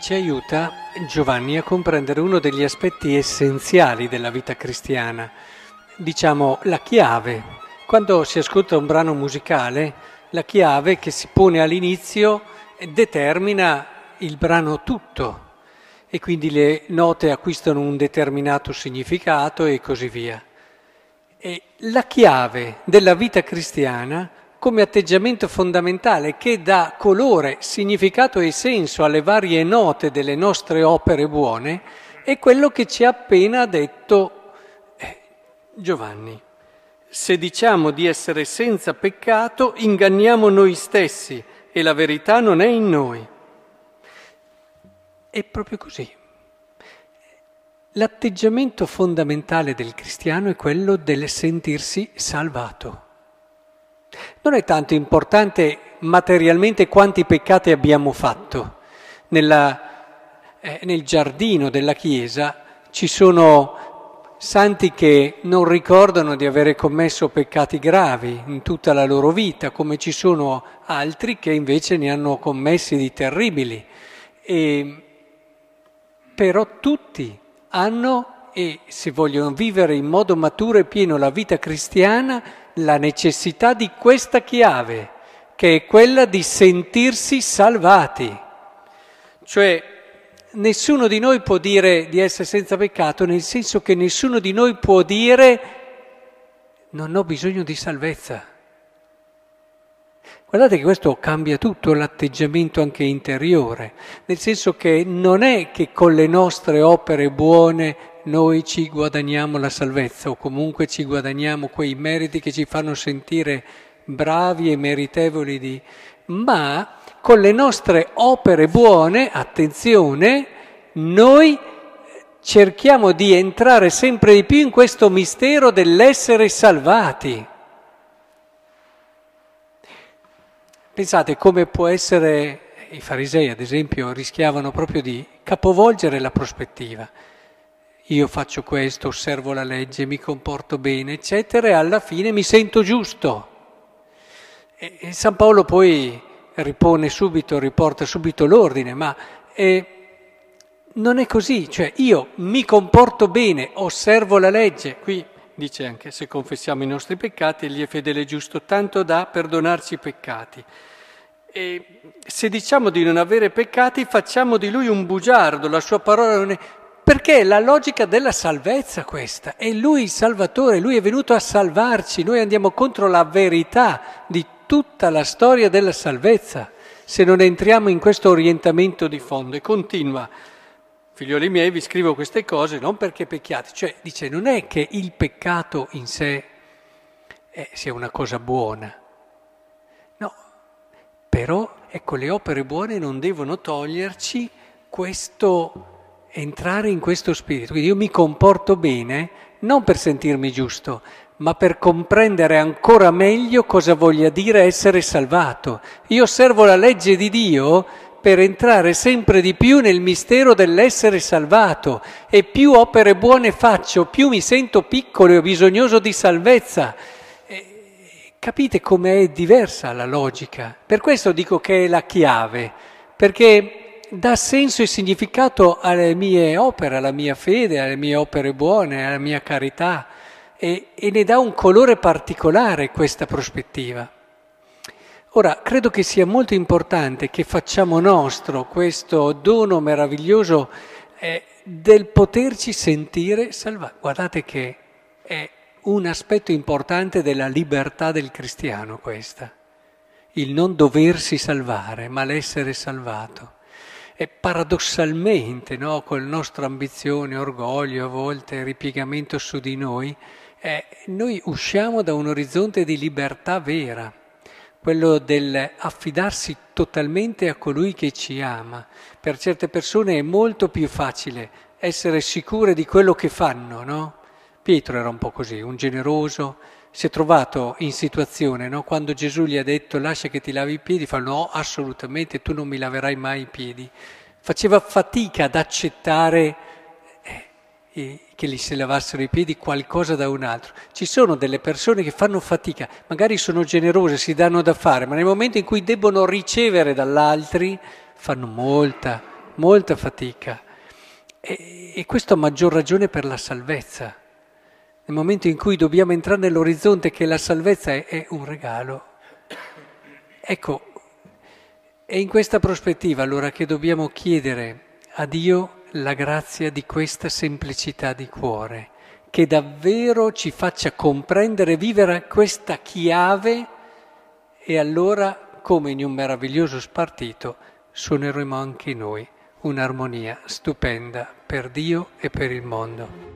ci aiuta Giovanni a comprendere uno degli aspetti essenziali della vita cristiana, diciamo la chiave. Quando si ascolta un brano musicale, la chiave che si pone all'inizio determina il brano tutto e quindi le note acquistano un determinato significato e così via. E la chiave della vita cristiana come atteggiamento fondamentale che dà colore, significato e senso alle varie note delle nostre opere buone è quello che ci ha appena detto eh, Giovanni. Se diciamo di essere senza peccato, inganniamo noi stessi e la verità non è in noi. È proprio così. L'atteggiamento fondamentale del cristiano è quello del sentirsi salvato. Non è tanto importante materialmente quanti peccati abbiamo fatto. Nella, eh, nel giardino della Chiesa ci sono santi che non ricordano di avere commesso peccati gravi in tutta la loro vita, come ci sono altri che invece ne hanno commessi di terribili. E, però tutti hanno, e se vogliono vivere in modo maturo e pieno la vita cristiana, la necessità di questa chiave, che è quella di sentirsi salvati. Cioè, nessuno di noi può dire di essere senza peccato, nel senso che nessuno di noi può dire non ho bisogno di salvezza. Guardate che questo cambia tutto l'atteggiamento anche interiore, nel senso che non è che con le nostre opere buone noi ci guadagniamo la salvezza o comunque ci guadagniamo quei meriti che ci fanno sentire bravi e meritevoli di... ma con le nostre opere buone, attenzione, noi cerchiamo di entrare sempre di più in questo mistero dell'essere salvati. Pensate come può essere, i farisei ad esempio rischiavano proprio di capovolgere la prospettiva. Io faccio questo, osservo la legge, mi comporto bene, eccetera, e alla fine mi sento giusto. E, San Paolo poi ripone subito, riporta subito l'ordine, ma eh, non è così, cioè io mi comporto bene, osservo la legge, qui dice anche se confessiamo i nostri peccati, egli è fedele e giusto tanto da perdonarci i peccati. E se diciamo di non avere peccati, facciamo di lui un bugiardo, la sua parola non è perché è la logica della salvezza questa, è lui il Salvatore, lui è venuto a salvarci, noi andiamo contro la verità di tutta la storia della salvezza se non entriamo in questo orientamento di fondo e continua. Figlioli miei, vi scrivo queste cose non perché pecchiate, cioè dice non è che il peccato in sé eh, sia una cosa buona, no, però ecco le opere buone non devono toglierci questo entrare in questo spirito. Quindi io mi comporto bene non per sentirmi giusto, ma per comprendere ancora meglio cosa voglia dire essere salvato. Io osservo la legge di Dio per entrare sempre di più nel mistero dell'essere salvato e più opere buone faccio, più mi sento piccolo e bisognoso di salvezza. capite com'è diversa la logica? Per questo dico che è la chiave, perché dà senso e significato alle mie opere, alla mia fede, alle mie opere buone, alla mia carità e, e ne dà un colore particolare questa prospettiva. Ora, credo che sia molto importante che facciamo nostro questo dono meraviglioso eh, del poterci sentire salvati. Guardate che è un aspetto importante della libertà del cristiano questa, il non doversi salvare, ma l'essere salvato. E paradossalmente, no, con la nostra ambizione, orgoglio, a volte ripiegamento su di noi, eh, noi usciamo da un orizzonte di libertà vera, quello del affidarsi totalmente a colui che ci ama. Per certe persone è molto più facile essere sicure di quello che fanno, no? Pietro era un po' così, un generoso, si è trovato in situazione, no? quando Gesù gli ha detto lascia che ti lavi i piedi, fa no, assolutamente, tu non mi laverai mai i piedi. Faceva fatica ad accettare eh, che gli si lavassero i piedi qualcosa da un altro. Ci sono delle persone che fanno fatica, magari sono generose, si danno da fare, ma nel momento in cui debbono ricevere dall'altri fanno molta, molta fatica. E, e questo a maggior ragione per la salvezza. Nel momento in cui dobbiamo entrare nell'orizzonte che la salvezza è, è un regalo. Ecco, è in questa prospettiva allora che dobbiamo chiedere a Dio la grazia di questa semplicità di cuore, che davvero ci faccia comprendere vivere questa chiave e allora, come in un meraviglioso spartito, suoneremo anche noi un'armonia stupenda per Dio e per il mondo.